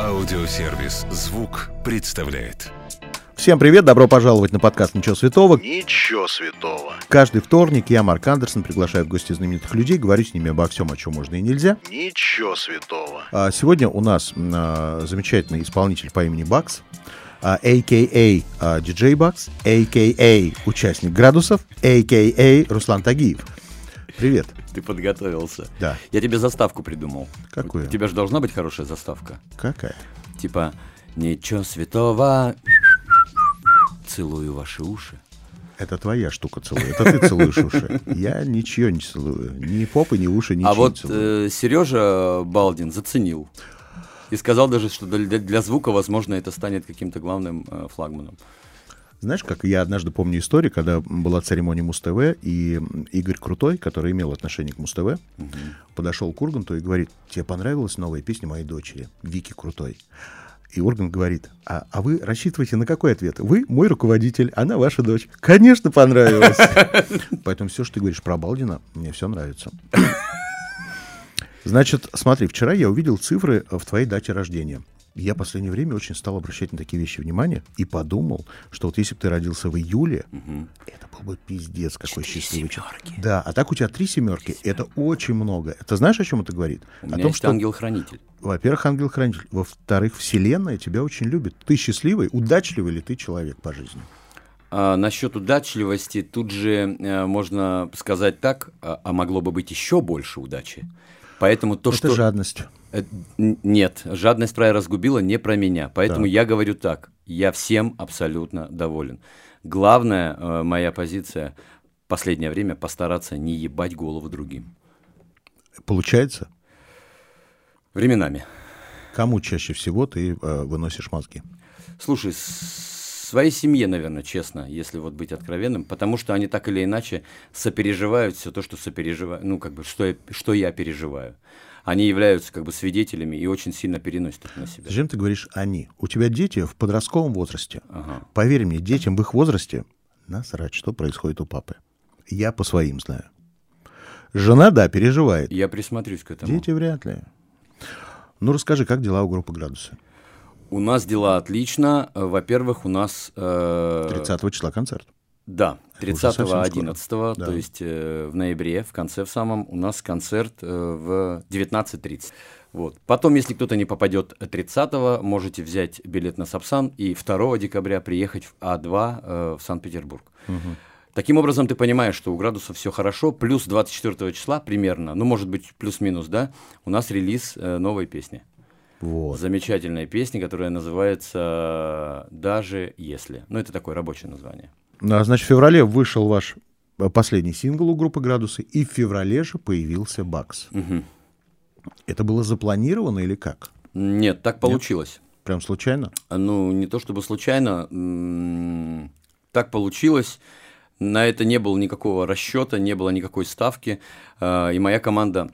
Аудиосервис «Звук» представляет. Всем привет, добро пожаловать на подкаст «Ничего святого». Ничего святого. Каждый вторник я, Марк Андерсон, приглашаю в гости знаменитых людей, говорю с ними обо всем, о чем можно и нельзя. Ничего святого. А сегодня у нас а, замечательный исполнитель по имени Бакс, а, a.k.a. а, диджей Бакс, a.k.a. участник «Градусов», a.k.a. Руслан Тагиев. Привет. Ты подготовился. Да. Я тебе заставку придумал. Какую? У тебя же должна быть хорошая заставка. Какая? Типа «Ничего святого, целую ваши уши». Это твоя штука целует. Это ты целуешь уши. Я ничего не целую. Ни попы, ни уши, ничего а вот не целую. э, Сережа Балдин заценил. И сказал даже, что для, для звука, возможно, это станет каким-то главным э, флагманом. Знаешь, как я однажды помню историю, когда была церемония Муз-ТВ, и Игорь Крутой, который имел отношение к Муз-ТВ, подошел к Урганту и говорит, тебе понравилась новая песня моей дочери, Вики Крутой? И Ургант говорит, а, а вы рассчитываете на какой ответ? Вы мой руководитель, она ваша дочь. Конечно, понравилось. Поэтому все, что ты говоришь про Балдина, мне все нравится. Значит, смотри, вчера я увидел цифры в твоей дате рождения. Я в последнее время очень стал обращать на такие вещи внимание и подумал, что вот если бы ты родился в июле, это был бы пиздец какой Четыре счастливый. семерки. Да, а так у тебя три семерки, это очень много. Это знаешь, о чем это говорит? У о меня том, есть что, ангел-хранитель. во-первых, ангел-хранитель, во-вторых, Вселенная тебя очень любит. Ты счастливый, удачливый ли ты человек по жизни? А, насчет удачливости, тут же э, можно сказать так, а, а могло бы быть еще больше удачи. Поэтому то, это что... жадность. Э, Нет, жадность про разгубила не про меня. Поэтому Да. я говорю так, я всем абсолютно доволен. Главная э, моя позиция в последнее время постараться не ебать голову другим. Получается? Временами. Кому чаще всего ты э, выносишь мозги? Слушай, своей семье, наверное, честно, если вот быть откровенным, потому что они так или иначе сопереживают все то, что сопереживаю, ну, как бы, что я, что я переживаю. Они являются как бы свидетелями и очень сильно переносят это на себя. Зачем ты говоришь «они»? У тебя дети в подростковом возрасте. Ага. Поверь мне, детям в их возрасте насрать, что происходит у папы. Я по своим знаю. Жена, да, переживает. Я присмотрюсь к этому. Дети вряд ли. Ну, расскажи, как дела у группы «Градусы»? У нас дела отлично. Во-первых, у нас... э, 30 числа концерт. Да, уже совсем 30-11, скоро. Да. то есть э, в ноябре, в конце в самом, у нас концерт э, в 19.30. Вот. Потом, если кто-то не попадет 30-го, можете взять билет на Сапсан и 2 декабря приехать в А2 э, в Санкт-Петербург. Таким образом, ты понимаешь, что у градусов все хорошо, плюс 24 числа примерно, ну, может быть, плюс-минус, да, у нас релиз э, новой песни. Вот. Замечательная песня, которая называется «Даже если». Ну, это такое рабочее название. Ну, а, значит, в феврале вышел ваш э, последний сингл у группы «Градусы», и в феврале же появился «Бакс». Мгм. Это было запланировано или как? Нет, так получилось. Прям случайно? Ну, не то чтобы случайно, так получилось. На это не было никакого расчета, не было никакой ставки. А, И моя команда,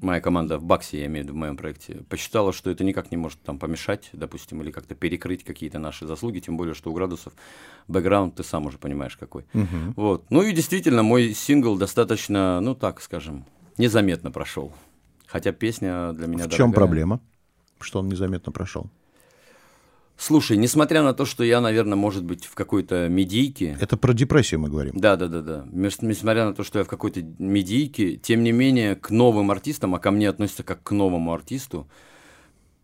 моя команда в Баксе, я имею в виду в моем проекте, посчитала, что это никак не может там помешать, допустим, или как-то перекрыть какие-то наши заслуги, тем более, что у градусов бэкграунд ты сам уже понимаешь какой. Вот. Ну и действительно, мой сингл достаточно, ну так скажем, незаметно прошел. Хотя песня для меня В чем дорогая. проблема? Что он незаметно прошел? Слушай, несмотря на то, что я, наверное, может быть, в какой-то медийке, Это про депрессию мы говорим. да, да, да, да. Несмотря на то, что я в какой-то медийке, тем не менее, к новым артистам, а ко мне относятся как к новому артисту,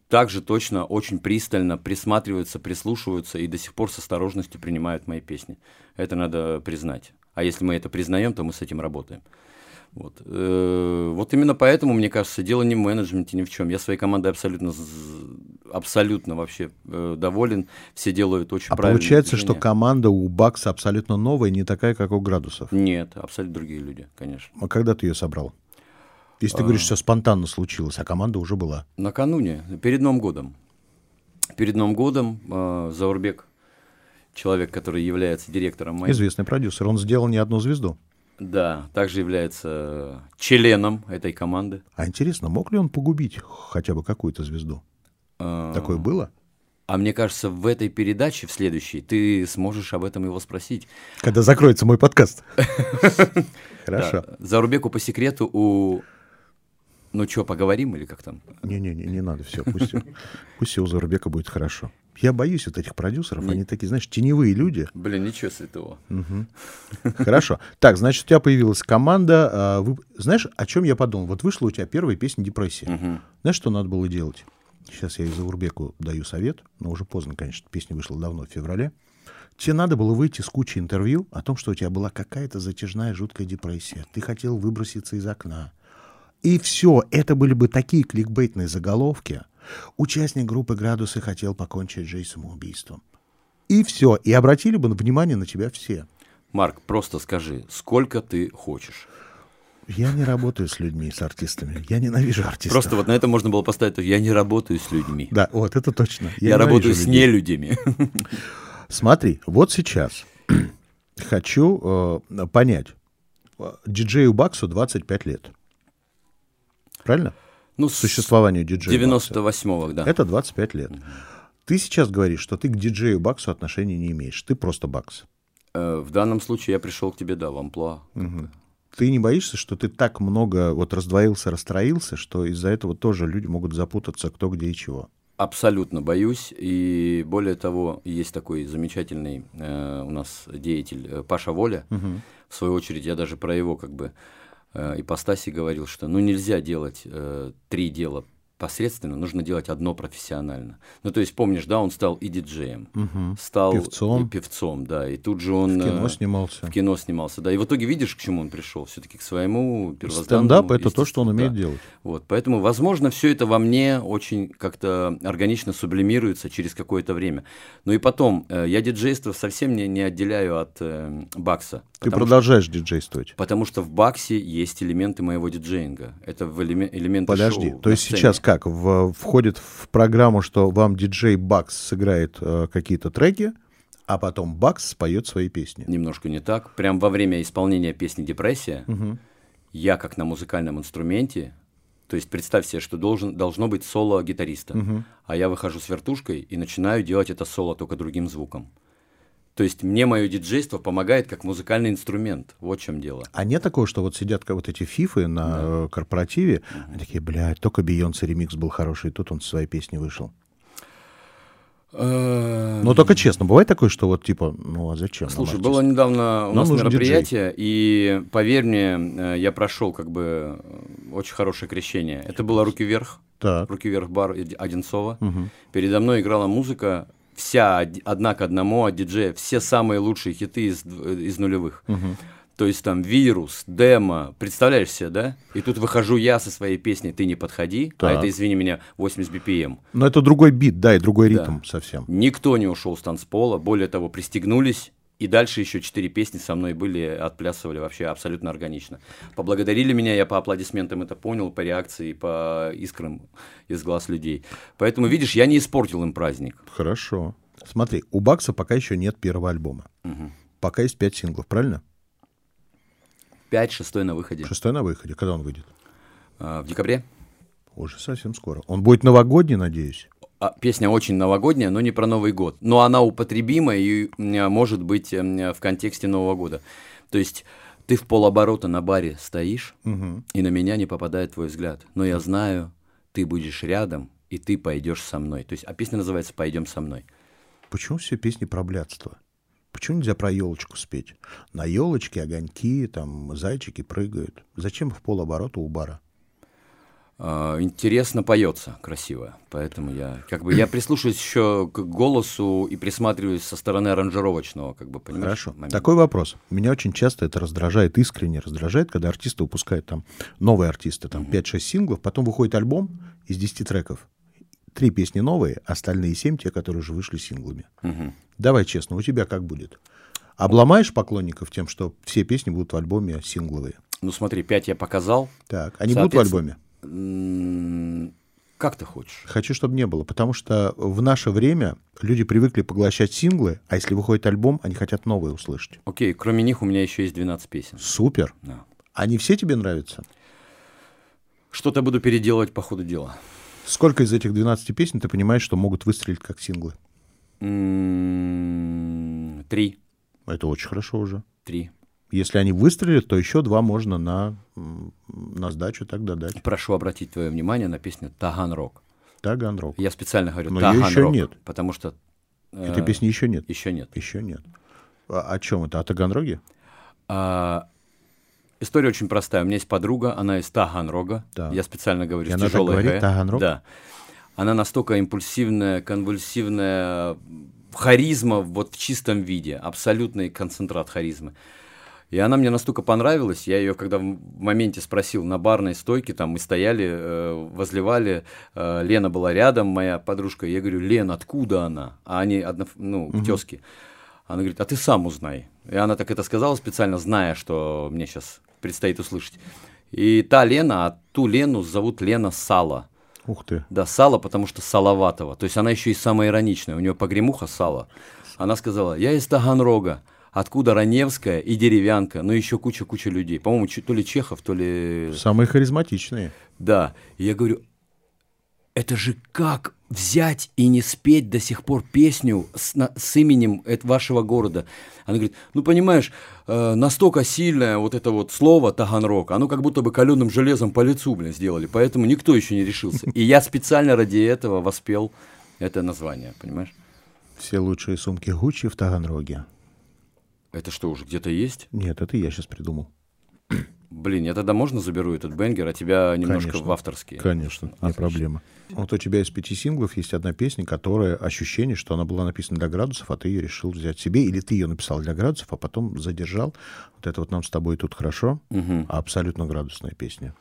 также точно очень пристально присматриваются, прислушиваются и до сих пор с осторожностью принимают мои песни. Это надо признать. А если мы это признаем, то мы с этим работаем. Вот. Э, вот именно поэтому, мне кажется, дело не в менеджменте, ни в чем. Я своей командой абсолютно, абсолютно вообще э, доволен. Все делают очень А правильные получается, что движения. команда у Бакса абсолютно новая, не такая, как у Градусов. Нет, абсолютно другие люди, конечно. А когда ты ее собрал? Если А. ты говоришь, все спонтанно случилось, а команда уже была. Накануне, перед Новым годом. Перед Новым годом э, Заурбек, человек, который является директором моей... Известный продюсер. Он сделал не одну звезду. Да, также является членом этой команды. А интересно, мог ли он погубить хотя бы какую-то звезду? Э, Такое было? А мне кажется, в этой передаче, в следующей, ты сможешь об этом его спросить. Когда закроется мой подкаст. Хорошо. Да, Заурбеку по секрету у Ну что, поговорим или как там? Не-не-не, не надо, все, пусть, пусть у Зарубека будет хорошо. Я боюсь вот этих продюсеров, Не- они такие, знаешь, теневые люди. Блин, ничего святого. Хорошо. Так, значит, у тебя появилась команда. а, вы- Знаешь, о чем я подумал? Вот вышла у тебя первая песня «Депрессия». Знаешь, что надо было делать? Сейчас я и Заурбеку даю совет, но уже поздно, конечно, песня вышла давно, в феврале. Тебе надо было выйти с кучей интервью о том, что у тебя была какая-то затяжная жуткая депрессия. Ты хотел выброситься из окна. И все, это были бы такие кликбейтные заголовки. Участник группы «Градусы» хотел покончить жизнь самоубийством. И все, и обратили бы внимание на тебя все. Марк, просто скажи, сколько ты хочешь? Я не работаю с людьми, с артистами. Я ненавижу артистов. Просто вот на это можно было поставить, я не работаю с людьми. Да, вот это точно. Я, ненавижу работаю с людей. нелюдями. Смотри, вот сейчас хочу э, понять. Э, Диджею Баксу 25 лет. Правильно? Ну, Существованию диджея Бакса. 98-го, да. Это 25 лет. Ты сейчас говоришь, что ты к диджею Баксу отношения не имеешь. Ты просто Бакс. Э, В данном случае я пришел к тебе, да, в амплуа. Ты не боишься, что ты так много вот раздвоился, расстроился, что из-за этого тоже люди могут запутаться кто где и чего? Абсолютно боюсь. И более того, есть такой замечательный э, у нас деятель э, Паша Воля. В свою очередь, я даже про его как бы э, ипостаси говорил, что ну нельзя делать э, три дела посредственно, нужно делать одно профессионально. Ну, то есть, помнишь, да, он стал и диджеем, стал Певцом. и певцом, да, и тут же он... В кино э, снимался. В кино снимался, да. И в итоге видишь, к чему он пришел? Все-таки к своему первозданному. Стендап — это то, что он умеет да. делать. Вот, поэтому, возможно, все это во мне очень как-то органично сублимируется через какое-то время. Ну и потом, э, я диджейство совсем не, не отделяю от э, бакса. Ты продолжаешь диджействовать. потому что в баксе есть элементы моего диджеинга. Это в элеме- элементы Подожди, шоу то есть сейчас как? В- входит в программу, что вам диджей Бакс сыграет э, какие-то треки, а потом Бакс споет свои песни. Немножко не так. Прям во время исполнения песни «Депрессия» я, как на музыкальном инструменте, то есть представь себе, что должен, должно быть соло гитариста, а я выхожу с вертушкой и начинаю делать это соло только другим звуком. То есть мне мое диджейство помогает как музыкальный инструмент. Вот в чем дело. А нет такого, что вот сидят как вот эти фифы на э, корпоративе, они такие, блядь, только Бейонсе ремикс был хороший, и тут он со своей песней вышел. Но только честно, бывает такое, что вот типа, ну а зачем? Слушай, было недавно у нас мероприятие, и поверь мне, э, я прошел как бы э, очень хорошее крещение. Это было «Руки вверх», Так. «Руки вверх» бар Од- Одинцова. Передо мной играла музыка, вся од- одна к одному от диджея, все самые лучшие хиты из, из нулевых. То есть там вирус, демо, представляешь себе, да? И тут выхожу я со своей песней «Ты не подходи», а Так. это, извини меня, 80 BPM. Но это другой бит, да, и другой Да. ритм совсем. Никто не ушел с танцпола, более того, пристегнулись, и дальше еще четыре песни со мной были, отплясывали вообще абсолютно органично. Поблагодарили меня, я по аплодисментам это понял, по реакции, по искрам из глаз людей. Поэтому, видишь, я не испортил им праздник. Хорошо. Смотри, у Бакса пока еще нет первого альбома. Пока есть пять синглов, правильно? Пять, шестой на выходе. Шестой на выходе. Когда он выйдет? А, в декабре. Уже совсем скоро. Он будет новогодний, надеюсь. А, песня очень новогодняя, но не про Новый год. Но она употребима и м, может быть м, в контексте Нового года. То есть ты в полоборота на баре стоишь, и на меня не попадает твой взгляд. Но я знаю, ты будешь рядом, и ты пойдешь со мной. То есть, а песня называется «Пойдем со мной». Почему все песни про блядство? Почему нельзя про елочку спеть? На елочке огоньки, там зайчики прыгают. Зачем в полоборота у бара? А, Интересно поется, красиво. Поэтому я как бы я прислушиваюсь еще к голосу и присматриваюсь со стороны аранжировочного, как бы понимаешь. Хорошо. момента. Такой вопрос. Меня очень часто это раздражает, искренне раздражает, когда артисты выпускают там, новые артисты, там 5-6 синглов, потом выходит альбом из 10 треков. Три песни новые, остальные 7 те, которые уже вышли синглами. Давай честно, у тебя как будет? Обломаешь поклонников тем, что все песни будут в альбоме сингловые? Ну смотри, пять я показал. Так, они будут в альбоме? Как ты хочешь? Хочу, чтобы не было, потому что в наше время люди привыкли поглощать синглы, а если выходит альбом, они хотят новые услышать. Окей, кроме них у меня еще есть 12 песен. Супер. Да. Они все тебе нравятся? Что-то буду переделывать по ходу дела. Сколько из этих 12 песен ты понимаешь, что могут выстрелить как синглы? Три. Это очень хорошо уже. Три. Если они выстрелят, то еще два можно на, на сдачу тогда дать. Прошу обратить твое внимание на песню «Таганрог». Таганрог. Я специально говорю Но «Таганрог», еще нет. потому что... э, Этой песни еще нет. Еще нет. Еще нет. А о чем это? О Таганроге? А, история очень простая. У меня есть подруга, она из Таганрога. Да. Я специально говорю И с тяжелой говорит. Таганрог? Да. Она настолько импульсивная, конвульсивная, харизма вот в чистом виде, абсолютный концентрат харизмы. И она мне настолько понравилась, я ее, когда в моменте спросил на барной стойке, там мы стояли, э, возливали, э, Лена была рядом, моя подружка, я говорю, Лен, откуда она? А они, одно, ну, тезки. Она говорит, а ты сам узнай. И она так это сказала специально, зная, что мне сейчас предстоит услышать. И та Лена, а ту Лену зовут Лена Сала. Ух ты. Да, Сало, потому что Салаватова. То есть она еще и самая ироничная. У нее погремуха Сало. Она сказала, я из Таганрога, откуда Раневская и Деревянка, ну еще куча-куча людей. По-моему, то ли Чехов, то ли... Самые харизматичные. Да. И я говорю, это же как взять и не спеть до сих пор песню с, на- с именем вашего города? Она говорит, ну понимаешь, э, настолько сильное вот это вот слово Таганрог, оно как будто бы каленым железом по лицу, блин, сделали, поэтому никто еще не решился. И я специально ради этого воспел это название, понимаешь? Все лучшие сумки Гуччи в Таганроге. Это что, уже где-то есть? Нет, это я сейчас придумал. Блин, я тогда можно заберу этот бенгер, а тебя немножко Конечно. в авторские? Конечно, не Отлично. проблема. Вот у тебя из пяти синглов есть одна песня, которая ощущение, что она была написана для градусов, а ты ее решил взять себе, или ты ее написал для градусов, а потом задержал. Вот это вот нам с тобой тут хорошо, а абсолютно градусная песня.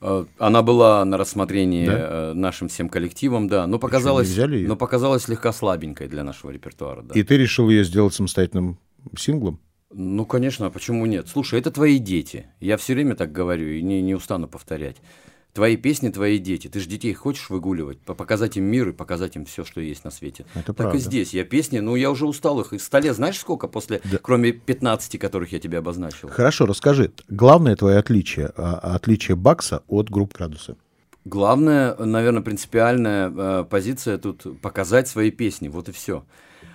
Э, Она была на рассмотрении Да? э, нашим всем коллективом, да, но показалась, но показалась слегка слабенькой для нашего репертуара. Да. И ты решил ее сделать самостоятельным синглом? Ну, конечно, а почему нет? Слушай, это твои дети. Я все время так говорю и не, не устану повторять. Твои песни, твои дети. Ты же детей хочешь выгуливать, по- показать им мир и показать им все, что есть на свете. Это так правда. и здесь. Я песни, ну, я уже устал их. И в столе знаешь сколько после, кроме 15, которых я тебе обозначил? Хорошо, расскажи. Главное твое отличие, а, отличие Бакса от групп градуса. Главная, наверное, принципиальная э, позиция тут показать свои песни, вот и все.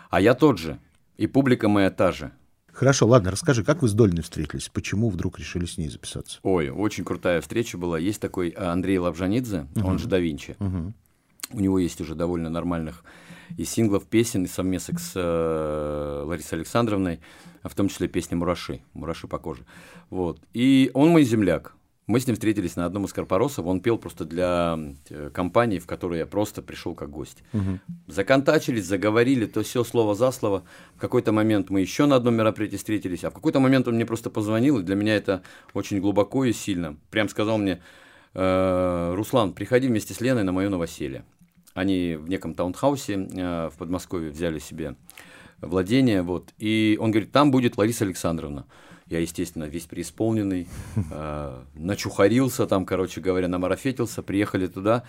А я тот же, и публика моя та же. Хорошо, ладно, расскажи, как вы с Дольной встретились? Почему вдруг решили с ней записаться? Ой, очень крутая встреча была. Есть такой э, Андрей Лабжанидзе, он же да Винчи. Мгм. У него есть уже довольно нормальных и синглов, песен, и совместок с э, Ларисой Александровной, а в том числе песня «Мураши», «Мураши по коже». Вот. И он мой земляк. Мы с ним встретились на одном из корпоросов, он пел просто для компании, в которую я просто пришел как гость. Законтачились, заговорили, то все слово за слово. В какой-то момент мы еще на одном мероприятии встретились, а в какой-то момент он мне просто позвонил, и для меня это очень глубоко и сильно. Прям сказал мне, «Э, Руслан, приходи вместе с Леной на мое новоселье. Они в неком таунхаусе э, в Подмосковье взяли себе владение, вот, и он говорит, там будет Лариса Александровна. Я, естественно, весь преисполненный, э, начухарился там, короче говоря, намарафетился, приехали туда.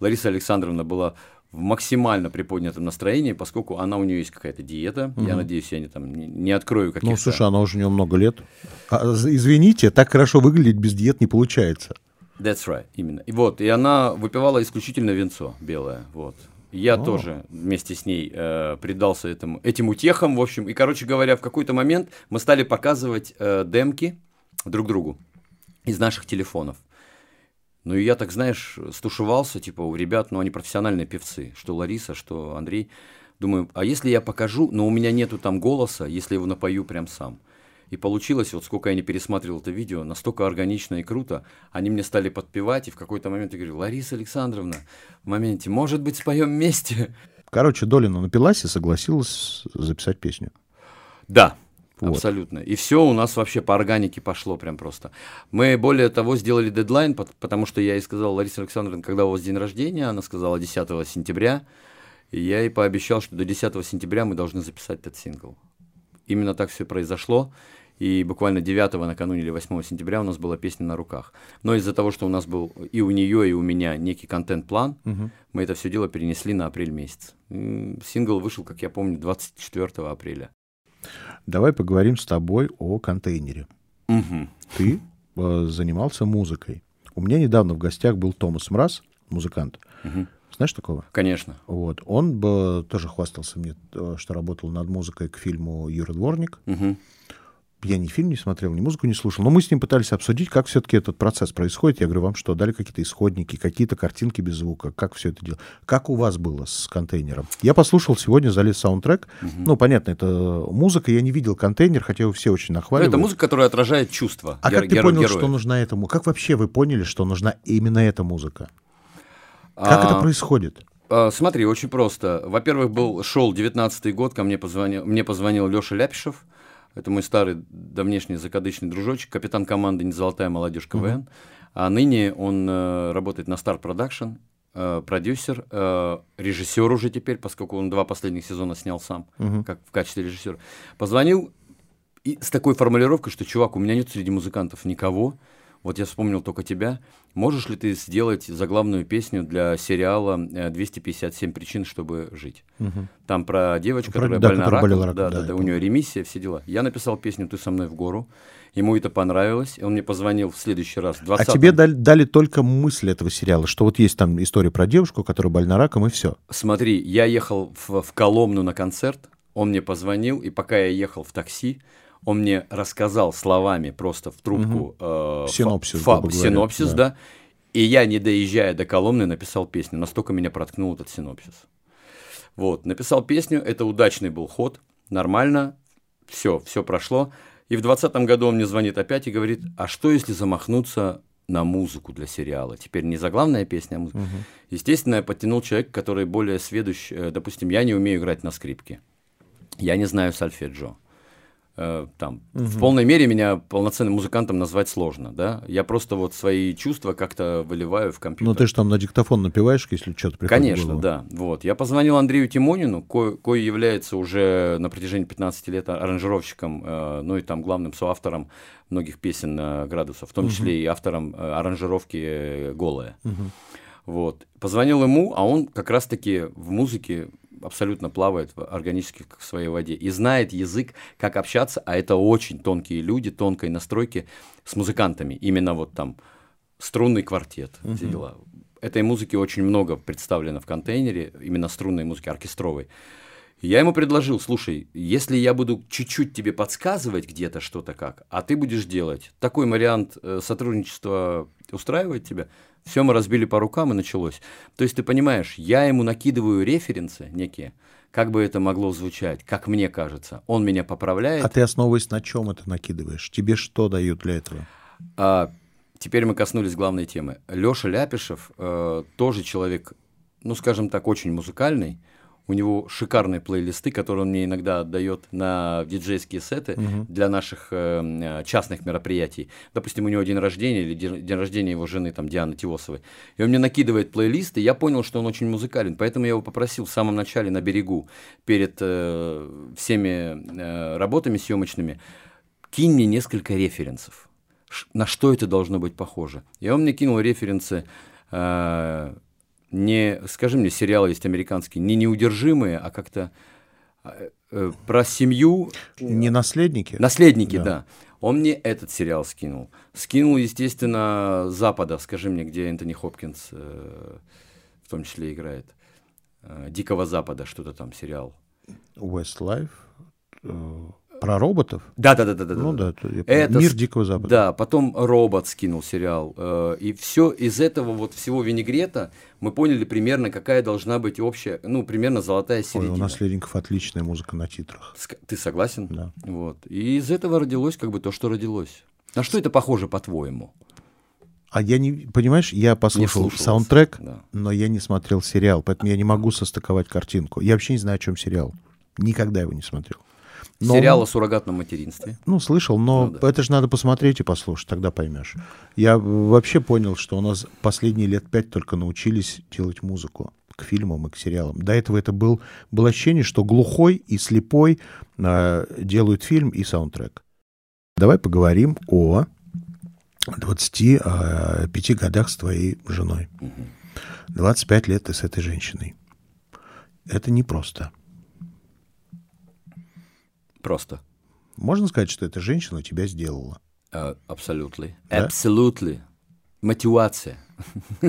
Лариса Александровна была в максимально приподнятом настроении, поскольку она у нее есть какая-то диета. Я надеюсь, я не, там, не, не открою каких-то... Ну, слушай, она уже у него много лет. А, извините, так хорошо выглядеть без диет не получается. That's right, именно. И вот, и она выпивала исключительно винцо белое, вот. Я О. тоже вместе с ней э, предался этому, этим утехам, в общем. И, короче говоря, в какой-то момент мы стали показывать э, демки друг другу из наших телефонов. Ну и я так, знаешь, стушевался, типа, у ребят, ну они профессиональные певцы, что Лариса, что Андрей. Думаю, а если я покажу, но у меня нету там голоса, если его напою прям сам. И получилось, вот сколько я не пересматривал это видео, настолько органично и круто. Они мне стали подпевать, и в какой-то момент я говорю, Лариса Александровна, в моменте, может быть, споем вместе? Короче, Долина напилась и согласилась записать песню. Да, Вот. абсолютно. И все у нас вообще по органике пошло прям просто. Мы, более того, сделали дедлайн, пот- потому что я ей сказал, Лариса Александровна, когда у вас день рождения, она сказала 10 сентября, и я ей пообещал, что до 10 сентября мы должны записать этот сингл. Именно так все произошло. И буквально 9 накануне или 8 сентября у нас была песня на руках. Но из-за того, что у нас был и у нее, и у меня некий контент-план, мы это все дело перенесли на апрель месяц. Сингл вышел, как я помню, 24 апреля. Давай поговорим с тобой о контейнере. Мгм. Ты э, занимался музыкой. У меня недавно в гостях был Томас Мраз, музыкант. Мгм. Знаешь такого? Конечно. Вот. Он бы тоже хвастался мне, э, что работал над музыкой к фильму «Юра Дворник». Мгм. я ни фильм не смотрел, ни музыку не слушал, но мы с ним пытались обсудить, как все-таки этот процесс происходит. Я говорю, вам что, дали какие-то исходники, какие-то картинки без звука, как все это дело? Как у вас было с контейнером? Я послушал сегодня, залез саундтрек. Угу. Ну, понятно, это музыка, я не видел контейнер, хотя его все очень нахваливают. Ну, это музыка, которая отражает чувства. А гер- как ты понял, героя? что нужна этому? Как вообще вы поняли, что нужна именно эта музыка? Как а... это происходит? А, смотри, очень просто. Во-первых, был шел 19-й год, ко мне позвонил, мне позвонил Леша Ляпишев. Это мой старый, давнешний закадычный дружочек, капитан команды «Незолотая молодежь КВН». Uh-huh. А ныне он э, работает на Star Production, э, продюсер, э, режиссер уже теперь, поскольку он два последних сезона снял сам, uh-huh. как в качестве режиссера. Позвонил и с такой формулировкой, что, чувак, у меня нет среди музыкантов никого, вот я вспомнил только тебя. Можешь ли ты сделать заглавную песню для сериала «257 причин, чтобы жить»? Угу. Там про девочку, про, которая да, больна раком. раком. Да, да, да, да, у нее ремиссия, все дела. Я написал песню «Ты со мной в гору». Ему это понравилось, и он мне позвонил в следующий раз. В а тебе дали, дали только мысль этого сериала, что вот есть там история про девушку, которая больна раком, и все. Смотри, я ехал в, в Коломну на концерт, он мне позвонил, и пока я ехал в такси, он мне рассказал словами просто в трубку угу. э, синопсис, фа, фа, синопсис да. да, и я, не доезжая до Коломны, написал песню. Настолько меня проткнул этот синопсис. Вот, написал песню, это удачный был ход, нормально, все, все прошло. И в 2020 году он мне звонит опять и говорит, а что если замахнуться на музыку для сериала. Теперь не заглавная песня, а музыка. Угу. Естественно, я подтянул человека, который более сведущ. Э, допустим, я не умею играть на скрипке. Я не знаю сольфеджио. Э, там, угу. в полной мере меня полноценным музыкантом назвать сложно, да, я просто вот свои чувства как-то выливаю в компьютер. Ну ты же там на диктофон напиваешь, если что-то приходит Конечно, да, вот, я позвонил Андрею Тимонину, ко- кой является уже на протяжении 15 лет аранжировщиком, э, ну и там главным соавтором многих песен э, Градусов, в том числе угу. и автором э, аранжировки э, «Голая». Угу. Вот, позвонил ему, а он как раз-таки в музыке абсолютно плавает органически в своей воде и знает язык, как общаться, а это очень тонкие люди, тонкой настройки с музыкантами. Именно вот там струнный квартет, uh-huh. все дела. Этой музыки очень много представлено в контейнере, именно струнной музыки, оркестровой. Я ему предложил, слушай, если я буду чуть-чуть тебе подсказывать где-то что-то как, а ты будешь делать, такой вариант э, сотрудничества устраивает тебя? Все мы разбили по рукам и началось. То есть ты понимаешь, я ему накидываю референсы некие, как бы это могло звучать, как мне кажется. Он меня поправляет. А ты основываясь на чем это накидываешь? Тебе что дают для этого? А, теперь мы коснулись главной темы. Леша Ляпишев э, тоже человек, ну скажем так, очень музыкальный у него шикарные плейлисты, которые он мне иногда отдает на диджейские сеты uh-huh. для наших э, частных мероприятий. Допустим, у него день рождения или день, день рождения его жены, там, Дианы Тивосовой. И он мне накидывает плейлисты, я понял, что он очень музыкален. Поэтому я его попросил в самом начале на берегу, перед э, всеми э, работами съемочными, кинь мне несколько референсов. На что это должно быть похоже? И он мне кинул референсы э, не, скажи мне, сериалы есть американские, не неудержимые, а как-то э, э, про семью. Не наследники? Наследники, да. да. Он мне этот сериал скинул. Скинул, естественно, Запада, скажи мне, где Энтони Хопкинс э, в том числе играет. Э, Дикого Запада, что-то там, сериал. Westlife? Про роботов? Да, да, да, да, да. Ну да, это, мир Дикого Запада. Да, потом робот скинул сериал. Э, и все из этого вот всего винегрета мы поняли примерно, какая должна быть общая, ну, примерно золотая середина. Ой, у наследников отличная музыка на титрах. Ты согласен? Да. Вот. И из этого родилось как бы то, что родилось. На что это похоже, по-твоему? А я не, понимаешь, я послушал саундтрек, да. но я не смотрел сериал, поэтому я не могу состыковать картинку. Я вообще не знаю, о чем сериал. Никогда его не смотрел. Но, Сериал о суррогатном материнстве. Ну, слышал, но ну, да. это же надо посмотреть и послушать, тогда поймешь. Я вообще понял, что у нас последние лет пять только научились делать музыку к фильмам и к сериалам. До этого это был, было ощущение, что глухой и слепой э, делают фильм и саундтрек. Давай поговорим о 25 э, годах с твоей женой. Угу. 25 лет ты с этой женщиной. Это непросто. просто. Просто. Можно сказать, что эта женщина тебя сделала? Uh, абсолютно. Абсолютно. Мотивация.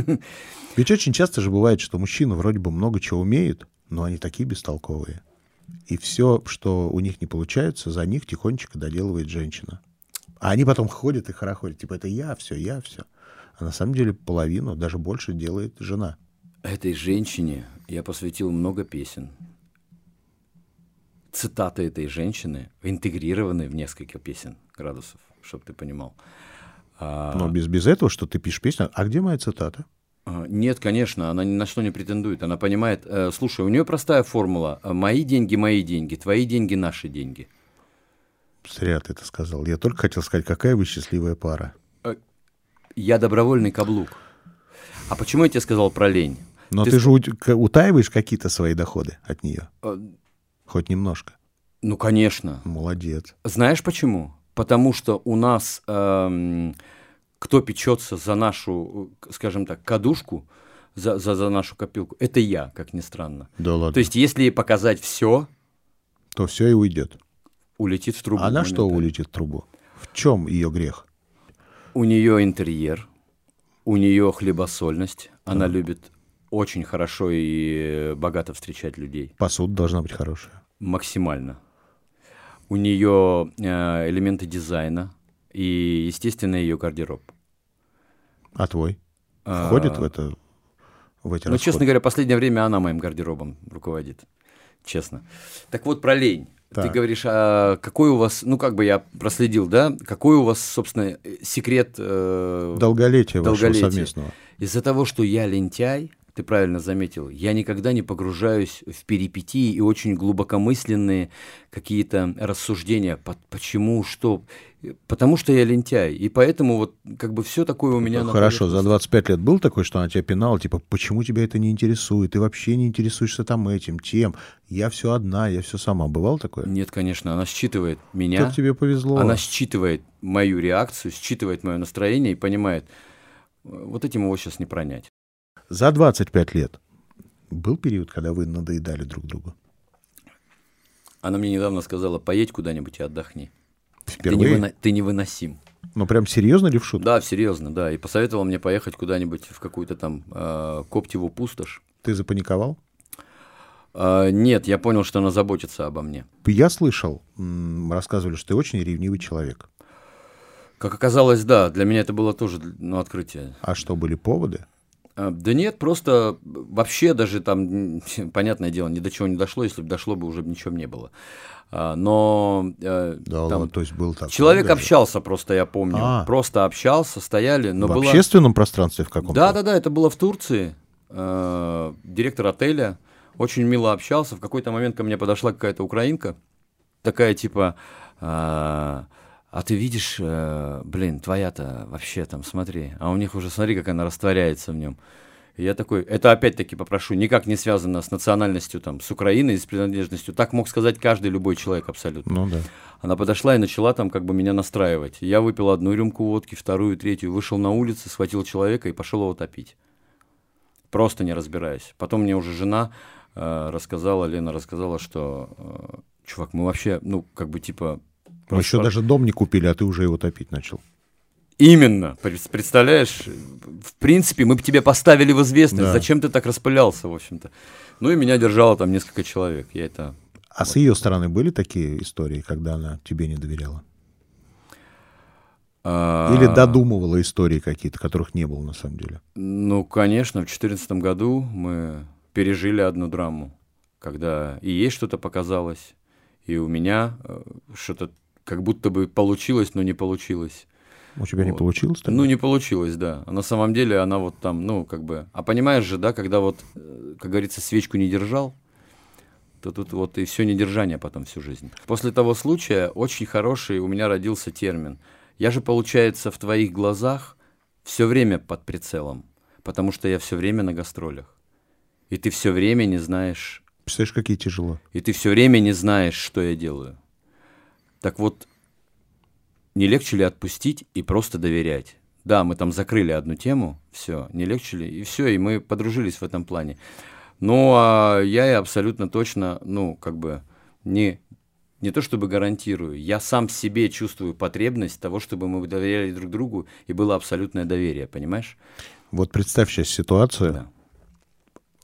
Ведь очень часто же бывает, что мужчина вроде бы много чего умеет, но они такие бестолковые. И все, что у них не получается, за них тихонечко доделывает женщина. А они потом ходят и хорохорят, типа, это я все, я все. А на самом деле половину, даже больше делает жена. Этой женщине я посвятил много песен. Цитаты этой женщины интегрированы в несколько песен градусов, чтобы ты понимал. А, Но без, без этого, что ты пишешь песню, а где моя цитата? а, Нет, конечно, она ни на что не претендует. Она понимает, э, слушай, у нее простая формула. э, Мои деньги, мои деньги, твои деньги, наши деньги. Зря ты это сказал. Я только хотел сказать, какая вы счастливая пара. Я добровольный каблук. А почему я тебе сказал про лень? Но ты, Ты же утаиваешь какие-то свои доходы от нее. Хоть немножко. Ну, конечно. Молодец. Знаешь почему? Потому что у нас эм, кто печется за нашу, скажем так, кадушку, за, за, за нашу копилку, это я, как ни странно. Да ладно. То есть, если показать все, То все и уйдет. улетит в трубу. а на что улетит в трубу? В чем ее грех? У нее интерьер, у нее хлебосольность, она любит очень хорошо и богато встречать людей. Посуда должна быть хорошая. максимально. У нее э, элементы дизайна и, естественно, ее гардероб. А твой? А, Входит в это в эти Ну, расходы? честно говоря, последнее время она моим гардеробом руководит. Честно. Так вот, про лень. Ты Так. говоришь, а какой у вас, ну, как бы я проследил, да, какой у вас, собственно, секрет э, Долголетие вашего долголетия? совместного. Из-за того, что я лентяй, ты правильно заметил, я никогда не погружаюсь в перипетии и очень глубокомысленные какие-то рассуждения. По- Почему, что? Потому что я лентяй. И поэтому вот как бы все такое у меня... Хорошо, за поверхности. 25 лет был такой, что она тебя пинала, типа, почему тебя это не интересует? Ты вообще не интересуешься там этим, тем. Я все одна, я все сама. Бывало такое? Нет, конечно, она считывает меня. Как тебе повезло. Она считывает мою реакцию, считывает мое настроение и понимает, э, вот этим его сейчас не пронять. За 25 лет был период, когда вы надоедали друг другу? Она мне недавно сказала, поедь куда-нибудь и отдохни. Ты, Впервые? невыно- ты невыносим. Ну, прям серьезно ли в шутку? Да, серьезно, да. И посоветовал мне поехать куда-нибудь в какую-то там э, Коптеву пустошь. Ты запаниковал? А, нет, я понял, что она заботится обо мне. Я слышал, рассказывали, что ты очень ревнивый человек. Как оказалось, да, для меня это было тоже ну, открытие. А что, были поводы? А, Да нет, просто вообще даже там, понятное дело, ни до чего не дошло, если бы дошло бы, уже бы ничего не было. А, Но э, Да, там ладно, то есть был так. человек общался просто, я помню, А. просто общался, стояли, но в было... общественном пространстве в каком-то? Да, да, да, это было в Турции. Э, Директор отеля очень мило общался. В какой-то момент ко мне подошла какая-то украинка, такая типа, а ты видишь, э, блин, твоя-то вообще там, смотри, а у них уже смотри, как она растворяется в нем. И я такой, это опять-таки попрошу, никак не связано с национальностью, там, с Украиной, с принадлежностью. Так мог сказать каждый, любой человек абсолютно. Ну да. Она подошла и начала там как бы меня настраивать. Я выпил одну рюмку водки, вторую, третью, вышел на улицу, схватил человека и пошел его топить. Просто не разбираясь. Потом мне уже жена э, рассказала, Лена рассказала, что, э, чувак, мы вообще, ну, как бы типа... Мы еще даже дом не купили, а ты уже его топить начал. Именно, пред- представляешь, в принципе, мы бы тебя поставили в известность, Да. зачем ты так распылялся, в общем-то. Ну и меня держало там несколько человек, я это А с ее стороны были такие истории, когда она тебе не доверяла? А, Или додумывала истории какие-то, которых не было на самом деле? Ну, конечно, в 2014 году мы пережили одну драму, когда и ей что-то показалось, и у меня э, что-то как будто бы получилось, но не получилось. У тебя не Вот. получилось? тогда? Ну, не получилось, да. А на самом деле она вот там, ну, как бы... А понимаешь же, да, когда вот, э, как говорится, свечку не держал, то тут вот и все недержание потом всю жизнь. После того случая очень хороший у меня родился термин. Я же, получается, в твоих глазах все время под прицелом, потому что я все время на гастролях. И ты все время не знаешь, Представляешь, какие тяжело. и ты все время не знаешь, что я делаю. Так вот, не легче ли отпустить и просто доверять? Да, мы там закрыли одну тему, все, не легче ли? И все, и мы подружились в этом плане. Ну, а я и абсолютно точно, ну, как бы, не, не то чтобы гарантирую, я сам себе чувствую потребность того, чтобы мы доверяли друг другу, и было абсолютное доверие, понимаешь? Вот представь сейчас ситуацию. Да.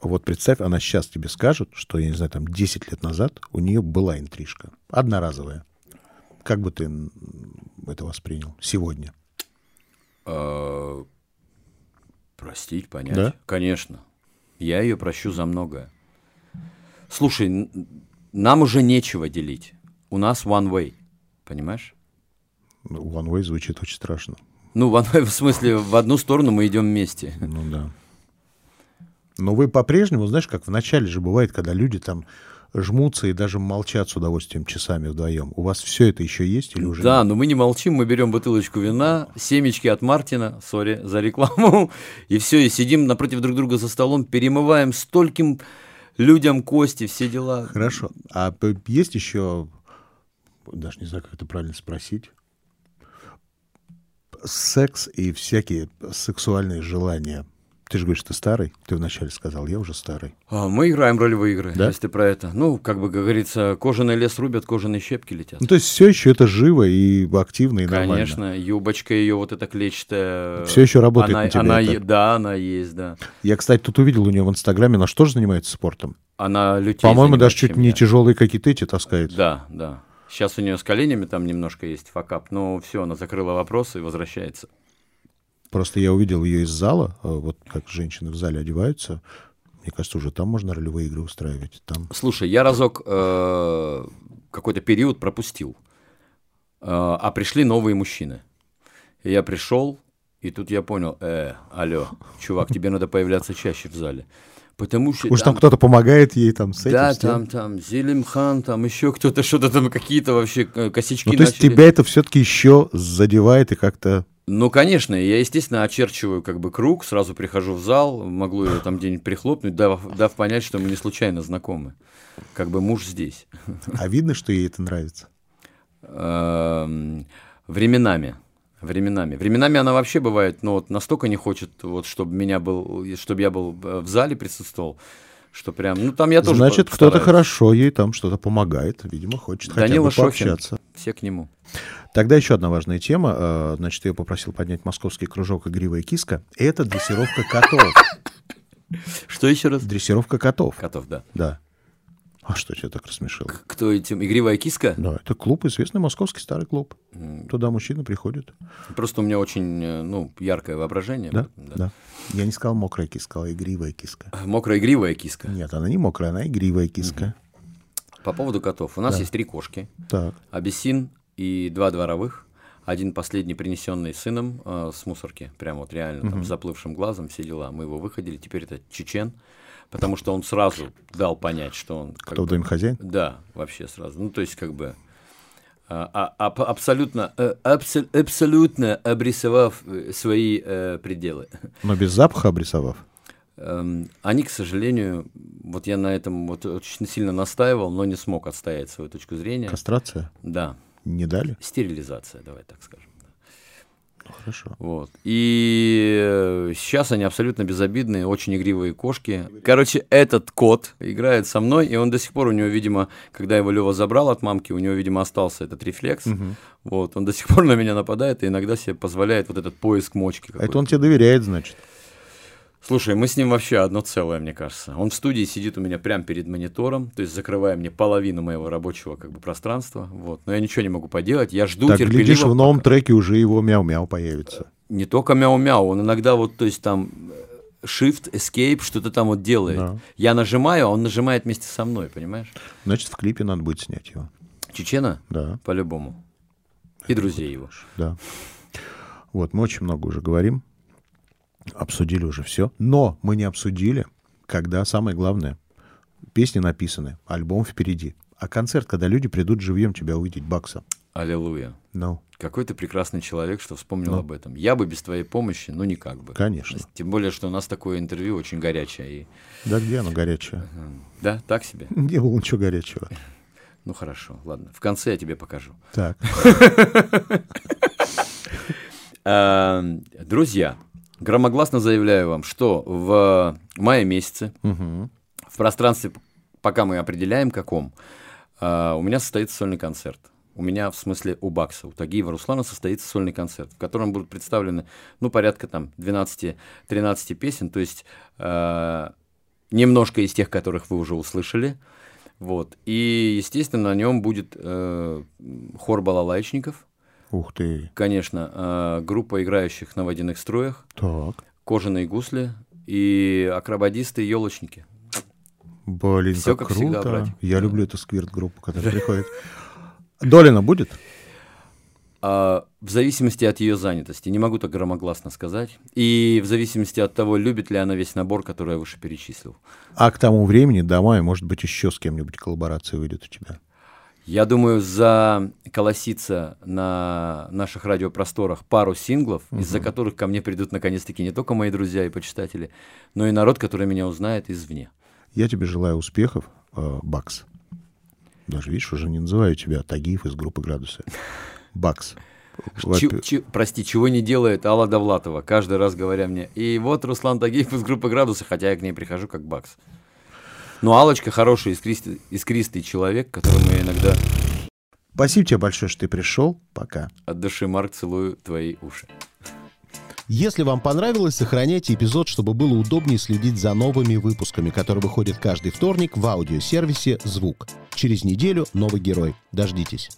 Вот представь, она сейчас тебе скажет, что, я не знаю, там 10 лет назад у нее была интрижка. Одноразовая. Как бы ты это воспринял сегодня? Э, Простить, понять. Да? Конечно. Я ее прощу за многое. Слушай, нам уже нечего делить. У нас one way. Понимаешь? Ну, One Way звучит очень страшно. Ну, one way, в смысле, в одну сторону мы идем вместе. Ну да. Но вы по-прежнему, знаешь, как в начале же бывает, когда люди там жмутся и даже молчат с удовольствием часами вдвоем. У вас все это еще есть или уже Да, нет? но мы не молчим, мы берем бутылочку вина, семечки от Мартина, сори за рекламу, и все, и сидим напротив друг друга за столом, перемываем стольким людям кости, все дела. Хорошо. А есть еще, даже не знаю, как это правильно спросить, секс и всякие сексуальные желания. Ты же говоришь, ты старый? Ты вначале сказал, я уже старый. А, мы играем ролевые игры, Да? если ты про это. Ну, как бы как говорится, кожаный лес рубят, кожаные щепки летят. Ну, то есть все еще это живо и активно, и нормально. Конечно, юбочка ее вот эта клетчатая. Всё ещё работает она, на тебя она это? Да, она есть, да. Я, кстати, тут увидел у нее в Инстаграме, она же занимается спортом? Она лютей По-моему, даже чуть не я. тяжелые какие-то эти таскает. Да, да. Сейчас у нее с коленями там немножко есть факап, но все, она закрыла вопросы и возвращается. Просто я увидел ее из зала, э, вот как женщины в зале одеваются. Мне кажется, уже там можно ролевые игры устраивать. Там Слушай, я разок э, какой-то период пропустил, Э, а пришли новые мужчины. И я пришел, и тут я понял, э, алло, чувак, тебе надо появляться чаще в зале. Потому что Уж там кто-то помогает ей там с этим. да, с там, там, Зелимхан, там еще кто-то, что-то там, какие-то вообще косячки Ну, то есть начали. тебя это все-таки еще задевает и как-то... Ну, конечно, я, естественно, очерчиваю как бы круг, сразу прихожу в зал, могу ее там где-нибудь прихлопнуть, дав, дав понять, что мы не случайно знакомы. Как бы муж здесь. А видно, что ей это нравится. Эм, Временами. Временами. Временами она вообще бывает, ну вот настолько не хочет, вот, чтобы меня был, чтобы я был э, в зале присутствовал, что прям, ну там я тоже Значит, кто-то хорошо ей там что-то помогает. Видимо, хочет Данила хотя бы Шохин. пообщаться. Все к нему. Тогда еще одна важная тема. э, Значит, я попросил поднять московский кружок «Игривая киска». Это дрессировка котов. Что еще раз? Дрессировка котов. Котов, да. Да. А что тебя так рассмешило? Кто этим? Игривая киска? Да, это клуб, известный московский старый клуб. Туда мужчины приходят. Просто у меня очень, э, ну, яркое воображение. Да? Да. Да. Я не сказал мокрая киска, сказал игривая киска. Мокрая игривая киска. Нет, она не мокрая, она игривая киска. По поводу котов. У нас есть три кошки. Так. Абиссин и два дворовых. Один последний принесенный сыном э, с мусорки, прям вот реально там с заплывшим глазом, все дела. Мы его выходили, теперь это чечен, потому что он сразу дал понять, что он... Кто в бы- доме хозяин? Да, вообще сразу. Ну, то есть как бы а, а, аб- абсолютно, э, абсо- абсолютно обрисовав э, свои э, пределы. Но без запаха обрисовав. Эм, Они, к сожалению, вот я на этом вот очень сильно настаивал, но не смог отстоять свою точку зрения. Кастрация Да, не дали? стерилизация, давай так скажем. Хорошо. Вот. И э, сейчас они абсолютно безобидные, очень игривые кошки. Короче, этот кот играет со мной, и он до сих пор у него, видимо, когда его Лева забрал от мамки, у него, видимо, остался этот рефлекс. Вот, он до сих пор на меня нападает и иногда себе позволяет вот этот поиск мочки. А это он тебе доверяет, значит. Слушай, мы с ним вообще одно целое, мне кажется. Он в студии сидит у меня прямо перед монитором, то есть закрывая мне половину моего рабочего как бы пространства. Вот. Но я ничего не могу поделать. Я жду так, терпеливо. глядишь, в новом пока- треке уже его мяу-мяу появится. Не только мяу-мяу, он иногда вот, то есть там э, shift, escape, что-то там вот делает. Да. Я нажимаю, а он нажимает вместе со мной, понимаешь? Значит, в клипе надо будет снять его. Чечена? Да, По-любому. И друзей его. да. Вот, мы очень много уже говорим. Обсудили уже все. Но мы не обсудили, когда самое главное. Песни написаны, альбом впереди. А концерт, когда люди придут живьем тебя увидеть, Бакса. Аллилуйя. Ну, Какой ты прекрасный человек, что вспомнил Ну. об этом. Я бы без твоей помощи, ну никак бы. конечно. Тем более, что у нас такое интервью очень горячее. И... Да где оно горячее? Да, так себе. Не было ничего горячего. Ну хорошо, ладно. В конце я тебе покажу. Так. А, Друзья, громогласно заявляю вам, что в мае месяце Мгм. в пространстве, пока мы определяем каком, а, у меня состоится сольный концерт. У меня, в смысле, у Бакса, у Тагиева Руслана состоится сольный концерт, в котором будут представлены, ну, порядка там 12-13 песен, то есть а, немножко из тех, которых вы уже услышали. Вот. И, естественно, на нем будет э, хор балалайчников. Ух ты. Конечно, э, группа играющих на водяных строях, Так. кожаные гусли и акробадисты и елочники. Блин, Всё как как круто. всегда, братик. Я люблю эту сквирт-группу, которая приходит. Долина будет? А, в зависимости от ее занятости, не могу так громогласно сказать, и в зависимости от того, любит ли она весь набор, который я выше перечислил. А к тому времени мая, может быть, еще с кем-нибудь коллаборация выйдет у тебя. Я думаю, за колоситься на наших радиопросторах пару синглов, из-за которых ко мне придут наконец-таки не только мои друзья и почитатели, но и народ, который меня узнает извне. Я тебе желаю успехов, э, Бакс. Даже, видишь, уже не называю тебя Тагиев из группы «Градусы». Бакс. Во-пе- чи- прости, чего не делает Алла Довлатова, каждый раз говоря мне. И вот Руслан Тагиев из группы «Градусы», хотя я к ней прихожу как бакс. Но Алочка хороший, искристый, искристый человек, которому я иногда Спасибо тебе большое, что ты пришел. Пока. от души, Марк, целую твои уши. Если вам понравилось, сохраняйте эпизод, чтобы было удобнее следить за новыми выпусками, которые выходят каждый вторник в аудиосервисе «Звук». Через неделю новый герой. Дождитесь.